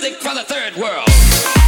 music for the third world.